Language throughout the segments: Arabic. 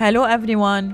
hello everyone.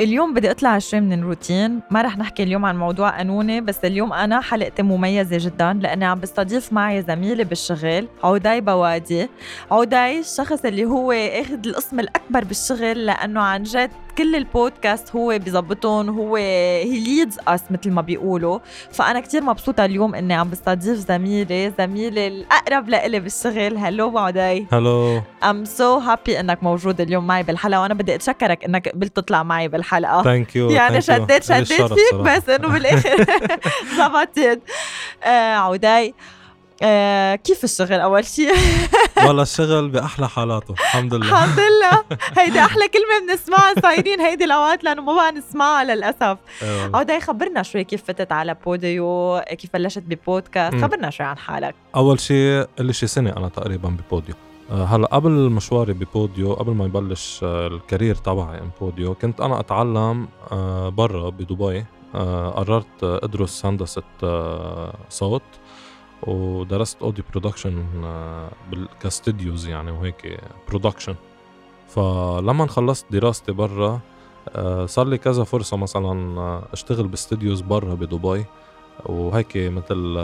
اليوم بدي أطلع شوي من الروتين. ما رح نحكي اليوم عن موضوع قانوني بس اليوم أنا حلقتي مميزة جدا لأني عم بستضيف معي زميلي بالشغل عدي بوادي. عدي الشخص اللي هو أخذ القسم الأكبر بالشغل لأنه عن جد كل البودكاست هو بيظبطهم هو he leads us مثل ما بيقولوا. فأنا كتير مبسوطة اليوم إني عم بستضيف زميلي زميلي الأقرب لإلي بالشغل. hello عدي hello I'm so happy إنك موجود اليوم معي بالحلقة وأنا بدي أتشكرك إنك قبلت تطلع معي بالحلقة. thank you يعني شديت شديت فيك بس إنه بالآخر زبطت. آه عدي آه كيف الشغل أول شيء والله الشغل بأحلى حالاته الحمد لله. الحمد لله. هيدي أحلى كلمة بنسمعها صايرين هيدي الأوقات لأنه ما بقى نسمعها للأسف. أيوة. عدي خبرنا شوي كيف فتت على بوديو كيف بلشت ببودكاست؟ خبرنا شوي عن حالك. أول شيء لي شي سنة أنا تقريبا ببوديو. آه، هلأ قبل مشواري ببوديو قبل ما يبلش آه، ال career تبعي بوديو كنت أنا أتعلم آه، برا بدبي. قررت أدرس هندسة صوت. ودرست audio production ك studios يعني وهيك production فلما خلصت دراستي برا صار لي كذا فرصة مثلا أشتغل ب studios برا بدبي. وهيك مثل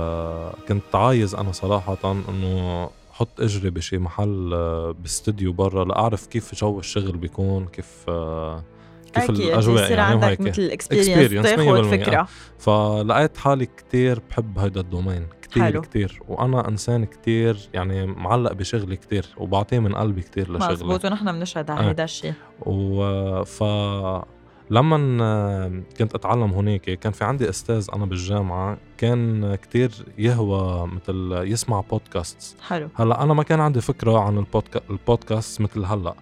كنت عايز أنا صراحة إنه حط إجري بشي محل باستديو برا لأعرف كيف جو الشغل بيكون كيف كيف أكيد الاجواء يعني عندك وهيك. مثل experience تاخذ فكره فلقيت حالي كتير بحب هيدا ال domaine كتير حلو. كتير. وأنا إنسان كتير يعني معلق بشغلي كتير وبعطيه من قلبي كتير لشغلي مزبوط ونحن بنشهد على هيدا الشيء. و ف لما كنت أتعلم هناك كان في عندي أستاذ أنا بالجامعة كان كتير يهوى مثل يسمع بودكاست حلو. هلأ أنا ما كان عندي فكرة عن ال podca... ال podcast مثل هلأ.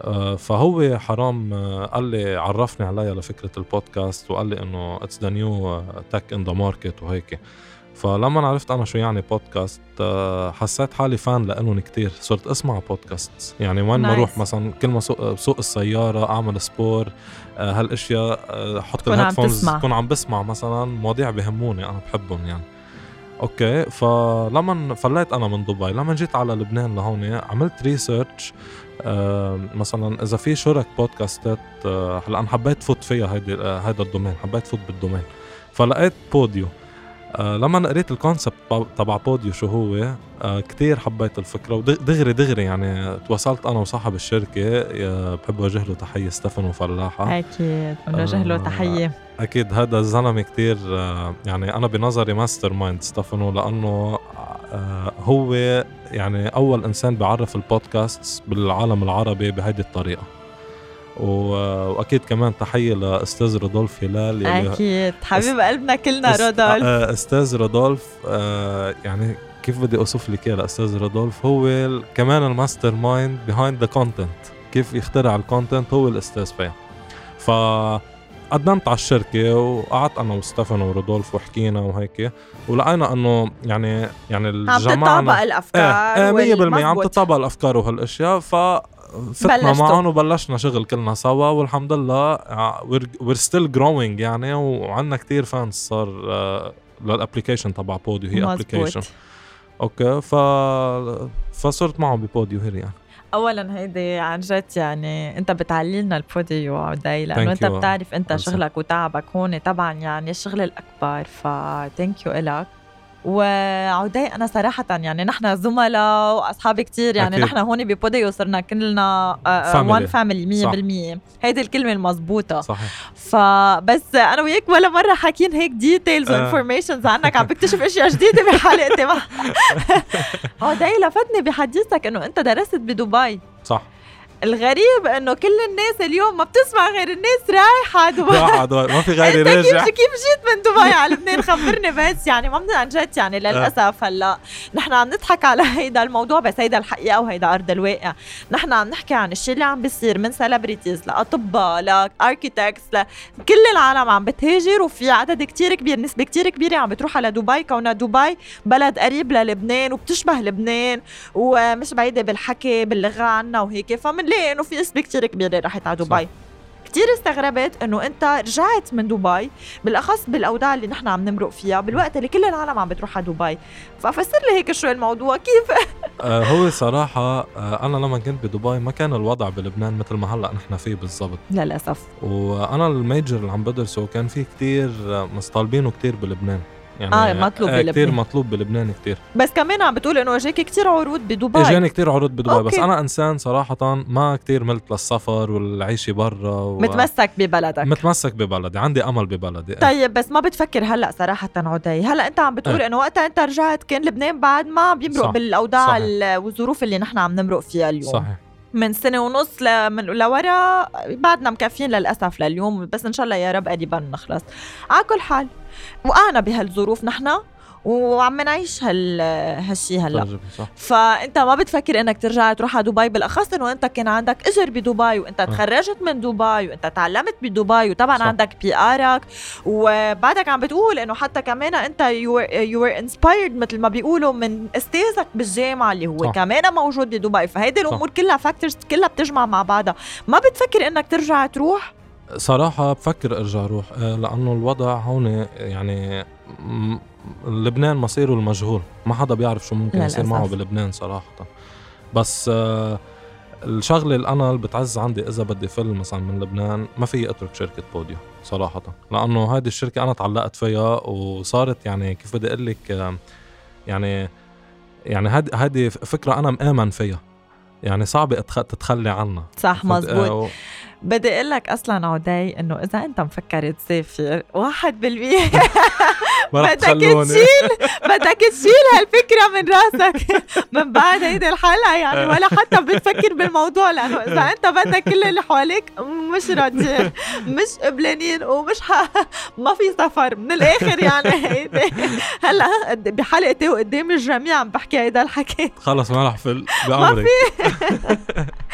آه، فهو حرام آه، قال لي عرفني عليها لفكرة البودكاست وقال لي إنه it's the new tech in the market وهيك. فلما عرفت أنا شو يعني بودكاست آه، حسيت حالي fan لهم كتير. صرت أسمع بودكاست يعني وين ما أروح مثلا كل ما سوق السيارة أعمل sport هالأشياء أحط ال headphones كون عم بسمع مثلا مواضيع بهموني أنا بحبهم يعني. okay فلما فليت أنا من دبي لما جيت على لبنان لهون عملت research آه مثلا إذا في شرك podcastات آه هلأ أنا حبيت فوت فيها هيدي آه هيدا ال domain حبيت فوت بال domain. فلقيت بوديو آه لما قريت ال concept تبع بوديو شو هو آه كتير حبيت الفكرة ودغري دغري يعني تواصلت أنا وصاحب الشركة بحب أوجه له تحية ستيفانو فلاحة. أكيد بنوجه له تحية. أكيد هذا الزلمة كتير آه يعني أنا بنظري mastermind ستيفانو لأنه آه هو يعني أول إنسان بيعرف البودكاست بالعالم العربي بهيدي الطريقة. وأكيد كمان تحية لأستاذ رودولف هلال أكيد. حبيب قلبنا كلنا رودولف. آه، أستاذ رودولف آه يعني كيف بدي أوصف لك إياه لأستاذ رودولف؟ هو كمان ال mastermind behind the content كيف يخترع ال content هو الأستاذ فيها ف قدمت على الشركة وقعدت أنا وستيفانو ورودولف وحكينا وهيك ولقينا إنه يعني يعني الجماعة عم تطابق الأفكار إيه 100% عم تطابق الأفكار وهالأشياء ف فتنا معهم وبلشنا شغل كلنا سوا والحمد لله و we're still growing يعني وعندنا كتير fans صار uh, لل application تبع بوديو هي application okay ف فصرت معهم ببوديو here يعني. اولا هيدي عن جد يعني أنت بتعلي لنا البوديو عدي لأنه أنت بتعرف أنت شغلك وتعبك هون طبعا يعني الشغل الأكبر thank you إلك. وعدي أنا صراحة يعني نحن زملاء وأصحاب كتير يعني نحن هون ببوديو صرنا كلنا one family 100% هيدي الكلمة المضبوطه صحيح. فبس أنا وياك ولا مرة حاكيين هيك details و informations عنك عم بكتشف أشياء جديدة بحلقتي عدي لفتني بحديثك إنه أنت درست بدبي. صح. الغريب إنه كل الناس اليوم ما بتسمع غير الناس رايحة دبي. رايحة دبي ما في غيري راجع. كيف كيف جيت من دبي على لبنان؟ خبرني بس يعني ما عن جد يعني للأسف هلا. نحن عم نضحك على هيدا الموضوع بس هيدا الحقيقة وهيدا أرض الواقع. نحن عم نحكي عن الشيء اللي عم بيصير من celebrities لأطباء ل architects لكل العالم عم بتهاجر وفي عدد كتير كبير نسبة كتير كبيرة عم بتروح على دبي. كونها دبي بلد قريب للبنان وبتشبه لبنان ومش بعيدة بالحكي باللغة عنا وهيك. فمن بنلاقي إنه في نسبة كثير كبيرة راحت على دبي. كتير استغربت إنه أنت رجعت من دبي بالأخص بالأوضاع اللي نحن عم نمرق فيها بالوقت اللي كل العالم عم بتروح على دبي. ففسر لي هيك شوي الموضوع كيف؟ آه هو صراحة آه أنا لما كنت بدبي ما كان الوضع بلبنان مثل ما هلأ نحن فيه بالضبط. للأسف. وأنا الميجر اللي عم بدرسه كان في كتير مستطلبينه كتير بلبنان. يعني آه، مطلوب آه بلبنان. مطلوب بلبنان كتير بس كمان عم بتقول إنه اجاك كتير عروض بدبي إجاني كتير عروض بدبي بس. أنا إنسان صراحة ما كتير ملت للسفر والعيشة برا و... متمسك ببلدك متمسك ببلدي عندي أمل ببلدي طيب بس ما بتفكر هلأ صراحة عدي هلأ أنت عم بتقول إيه. إنه وقتها أنت رجعت كان لبنان بعد ما بيمرق صح. بالأوضاع صحيح. والظروف اللي نحن عم نمرق فيها اليوم صحيح من سنة ونص لورا بعدنا مكفين للأسف لليوم بس إن شاء الله يا رب قريبا نخلص على كل حال وقعنا بهالظروف نحن وعم نعيش هال هالشي هلا. تجربة صح. فانت ما بتفكر انك ترجع تروح على دبي بالأخص إنه انت كان عندك إجر بدبي وانت تخرجت من دبي وانت تعلمت بدبي وطبعا صح. عندك بي ارك وبعدك عم بتقول إنه حتى كمان أنت you are inspired مثل ما بيقولوا من أستاذك بالجامعة اللي هو صح. كمان موجود بدبي. فهيدي الأمور كلها factors كلها بتجمع مع بعضها. ما بتفكر إنك ترجع تروح؟ صراحة بفكر أرجع أروح آه، لأنه الوضع هون يعني لبنان مصيره المجهول. ما حدا بيعرف شو ممكن يصير. معه بلبنان صراحة. بس آه، الشغلة اللي أنا اللي بتعز عندي إذا بدي فل مثلا من لبنان ما في اترك شركة بوديو صراحة. لأنه هذه الشركة أنا تعلقت فيها وصارت يعني كيف بدي أقول لك آه، يعني يعني هذه هذه فكرة أنا مآمن فيها. يعني صعب تتخلي عنها. صح مزبوط. آه، بدي أقول لك أصلا عدي إنه إذا أنت مفكر تسافر واحد بالمية. ما بدك تشيل بدك تشيل هالفكرة من راسك. من بعد هيدي الحلقة يعني ولا حتى بتفكر بالموضوع لأنه إذا أنت بدك كل اللي حواليك مش راضيين مش قبلانين ومش ح... ما في سفر. من الآخر يعني هيدي. هلأ بحلقتي وقدام الجميع عم بحكي هيدا الحكي. خلص ما رح فل بأمرك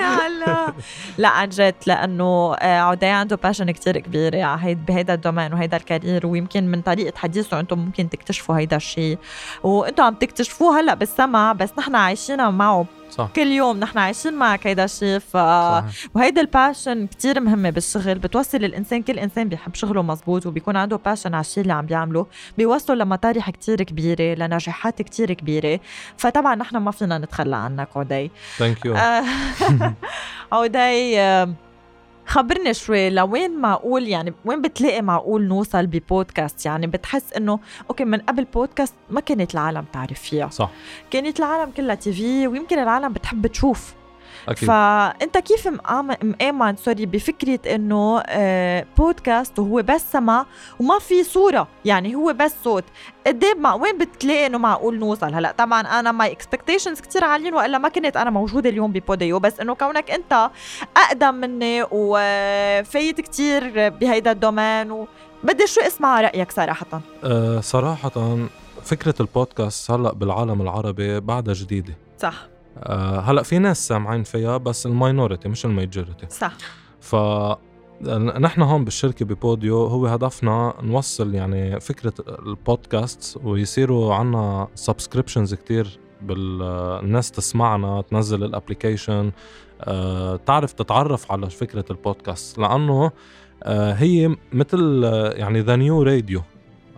يا الله. لا عن جد لأنه آه، عدي عنده passion كتير كبيرة على هيد بهيدا ال domain وهيدا ال career ويمكن من طريقة حديثه أنتم ممكن تكتشفوا هيدا الشيء وأنتم عم تكتشفوه هلأ بالسمع بس نحن عايشين معه صح. كل يوم نحن عايشين معك هيدا الشيء ف صح وهيدا ال passion كتير مهمة بالشغل. بتوصل الإنسان كل إنسان بيحب شغله مزبوط وبيكون عنده passion على الشيء اللي عم بيعمله. بيوصله لمطارح كتير كبيرة لنجاحات كتير كبيرة. فطبعا نحن ما فينا نتخلى عنك عدي thank you آه، آه، خبرني شوي لوين معقول؟ يعني وين بتلاقي معقول نوصل ببودكاست؟ يعني بتحس إنه okay من قبل بودكاست ما كانت العالم تعرف فيها. صح. كانت العالم كلها TV ويمكن العالم بتحب تشوف. أكيد. فأنت كيف مآمن, sorry بفكرة إنه آه بودكاست وهو بس سمع وما في صورة يعني هو بس صوت. قد إيه مع وين بتلاقي إنه معقول نوصل؟ هلأ طبعا أنا my expectations كثير عاليين وإلا ما كنت أنا موجودة اليوم ببوديو بس إنه كونك أنت أقدم مني وفايت كثير بهيدا domain وبدي شو اسمع رأيك صراحة؟ أه صراحة فكرة البودكاست هلأ بالعالم العربي بعدها جديدة. صح. أه هلا في ناس سامعين فيها بس ال minority مش ال majority صح. ف نحن هون بالشركة ببوديو هو هدفنا نوصل يعني فكرة البودكاست ويصيروا عنا subscriptions كتير بالناس تسمعنا تنزل ال application أه تعرف تتعرف على فكرة البودكاست. لأنه أه هي مثل آه، يعني the new radio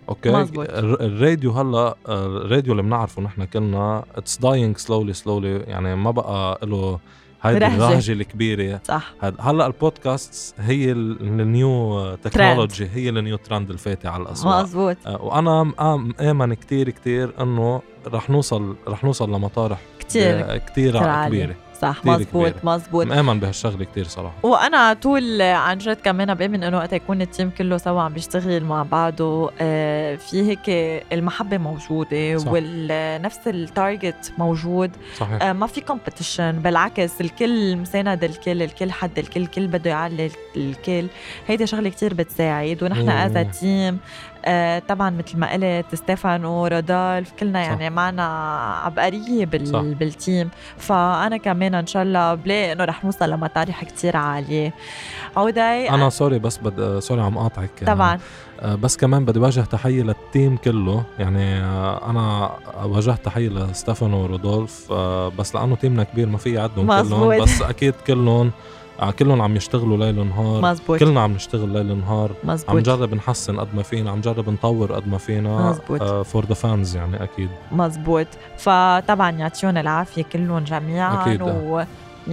okay؟ مزبوط. الر- الراديو هلأ آه، الراديو اللي بنعرفه نحن كلنا it's dying slowly slowly يعني ما بقى له هيدي. الرهجة الكبيرة. صح. هلأ البودكاست هي ال- ال new technology هي ال new trend الفايتة على الأسواق. مزبوط آه، وأنا مآم- مآمن كتير كتير إنه رح نوصل رح نوصل لمطارح كتير. كتير. كبيرة. صح مزبوط كبيرة. مزبوط مآمن بهالشغلة كتير صراحة وأنا طول عن جد كمان بأمن إنه وقت يكون التيم كله سوا عم بيشتغل مع بعضه آه، في هيك المحبة موجودة صح. ونفس ال target موجود صحيح آه، ما في competition بالعكس الكل مساند الكل الكل حد الكل الكل بده يعلي الكل هيدي شغلة كتير بتساعد ونحن. as team آه طبعا مثل ما قلت ستيفانو رودولف كلنا صح. يعني معنا عبقرية بال صح. بالتيم فأنا كمان إن شاء الله بلاقي إنه رح نوصل لمطارح كتير عالية عوداي أنا sorry بس بد... سوري عم قاطعك طبعا آه، بس كمان بدي وجه تحية للتيم كله يعني آه، أنا وجهت تحية لستيفانو ورودولف آه، بس لأنه تيمنا كبير ما في مزبوط. كلهم بس أكيد كلهم آه، كلهم عم يشتغلوا ليل ونهار مزبوط كلنا عم نشتغل ليل نهار عم مزبوط نجرب نحسن قد ما فينا عم نجرب نطور قد ما فينا. for the fans يعني أكيد مزبوط فطبعا يعطيهم العافية كلهم جميعا أكيد. و 100%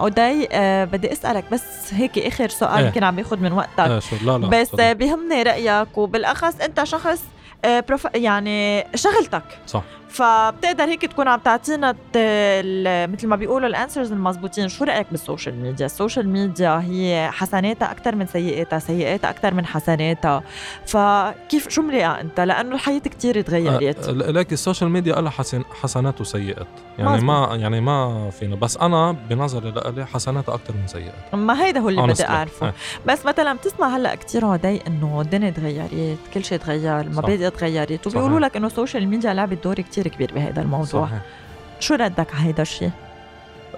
عوداي آه بدي أسألك بس هيك آخر سؤال إيه. يمكن عم بياخذ من وقتك آه شو لا لا بس. آه بيهمني رأيك وبالأخص أنت شخص آه. يعني شغلتك صح فبتقدر هيك تكون عم تعطينا مثل ما بيقولوا ال answers المضبوطين شو رأيك بال social media؟ ال social media هي حسناتها أكثر من سيئاتها سيئاتها أكثر من حسناتها. فكيف شو ملاقي أنت؟ لأنه الحياة كتير تغيرت. آه، لكن ال social media لها حسن حسنات وسيئات. يعني مزبوط. ما يعني ما فينا. بس أنا بنظري لإلي حسناتها أكثر من سيئات ما هيدا هو اللي بدي. أعرفه. إيه. بس مثلا بتسمع هلأ كثير عدي إنه الدنيا تغيرت كل شيء تغير المبادئ تغيرت وبيقولوا. لك إنه ال social media لعبت دور كتير كبير بهذا الموضوع. صحيح. شو ردك على هيدا الشيء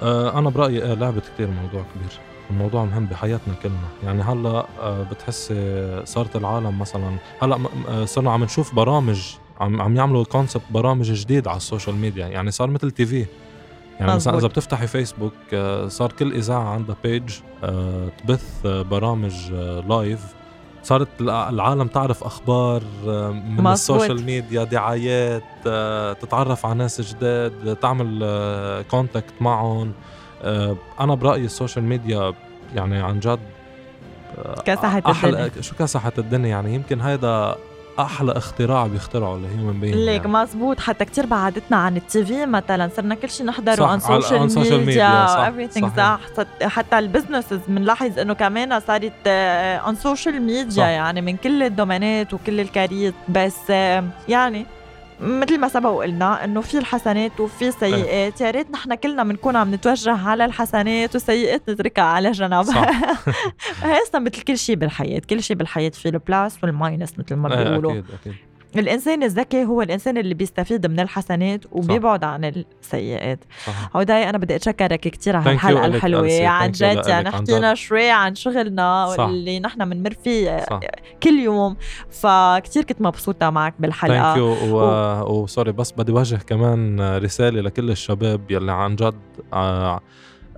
آه، أنا برأيي إيه لعبت كتير موضوع كبير. الموضوع مهم بحياتنا كلنا. يعني هلأ آه، بتحسي صارت العالم مثلا هلأ آه، صرنا عم نشوف برامج عم عم يعملوا concept برامج جديد على ال social media. يعني صار مثل TV. يعني مثلا. إذا بتفتحي فيسبوك آه، صار كل إذاعة عندها page آه، تبث آه، برامج آه، live صارت الع- العالم تعرف أخبار آه، من مزبوط. ال social media دعايات آه، تتعرف على ناس جداد تعمل contact معهم آه، أنا برأيي ال social media يعني عن جد كسحت الدنيا. شو كسحت الدنيا يعني يمكن هيدا أحلى اختراع بيخترعوا ال human being ليك يعني. مزبوط حتى كتير بعدتنا عن ال TV مثلا صرنا كل شيء نحضره صح، عن على- social media صح، everything. صح صت- حتى ال businesses بنلاحظ إنه كمان صارت عن social media صح. يعني من كل ال domainات وكل ال career بس آه، يعني مثل ما سبق وقلنا إنه في الحسنات وفي السيئات يا ريت نحن كلنا بنكون عم نتوجه على الحسنات والسيئات نتركها على جنب صح. هسه مثل كل شيء بالحياة كل شيء بالحياة في البلاس والماينس مثل ما إيه، بيقولوا. الإنسان الذكي هو الإنسان اللي بيستفيد من الحسنات وبيبعد عن السيئات. هوداي أنا بدي أتشكرك كثير على إلك الحلوة. عن جد يعني عن حكينا شوي عن شغلنا صح. واللي نحن بنمر فيه صح. كل يوم. فكتير كنت مبسوطة معك ثانك بالحلقة يو و... وسوري بس بدي وجه كمان رسالة لكل الشباب يلي عن جد آه،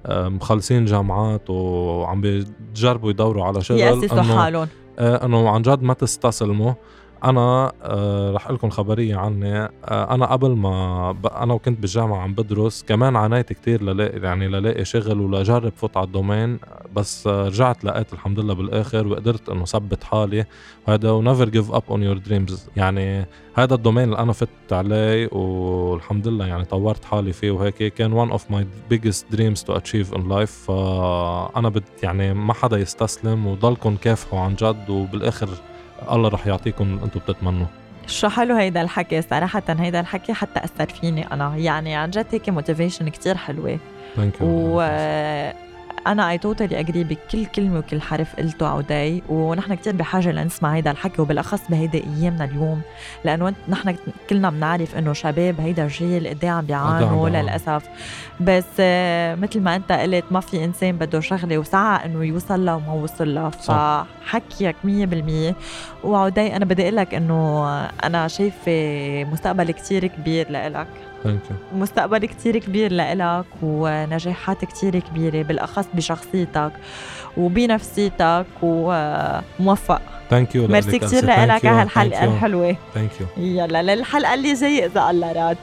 آه، مخلصين جامعات وعم بيجربوا يدوروا على شغل. يأسسوا حالهم. آه، إنه عن جد ما تستسلموا. أنا آه رح لكم خبرية عني. آه أنا قبل ما ب... أنا وكنت بالجامعة عم بدرس كمان عانيت كتير للاقي يعني للاقي شغل ولجرب فوت على ال domain بس آه رجعت لقيت الحمد لله بالآخر وقدرت إنه ثبت حالي. وهذا و never give up on your dreams يعني هذا ال domain اللي أنا فت عليه والحمد لله يعني طورت حالي فيه وهيك كان one of my biggest dreams to achieve in life. فانا بد يعني ما حدا يستسلم وضلكم كافحوا عن جد وبالآخر الله رح يعطيكم اللي أنتم بتتمنوا. شو حلو هيدا الحكي صراحة هيدا الحكي حتى أثر فيني أنا. يعني عن جد هيك motivation كتير حلوة. Thank you وأنا I totally agree بكل كلمة وكل حرف قلته عوداي ونحن كتير بحاجة لنسمع هيدا الحكي وبالأخص بهيدا أيامنا اليوم لأنه نحن كلنا بنعرف إنه شباب هيدا الجيل قد عم بيعانوا بيعانوا. للأسف بس آه، مثل ما أنت قلت ما في إنسان بده شغلة وسعى إنه يوصل لها وما وصل لها. فحكيك 100% وعوداي أنا بدي أقول لك إنه أنا شايفة مستقبل كتير كبير لإلك ثانك يو مستقبل كتير كبير لإلك ونجاحات كتير كبيرة بالأخص بشخصيتك وبنفسيتك وموفق. Thank you merci كتير لإلك على هالحلقة الحلوة. thank you يلا للحلقة اللي جاية إذا الله راد.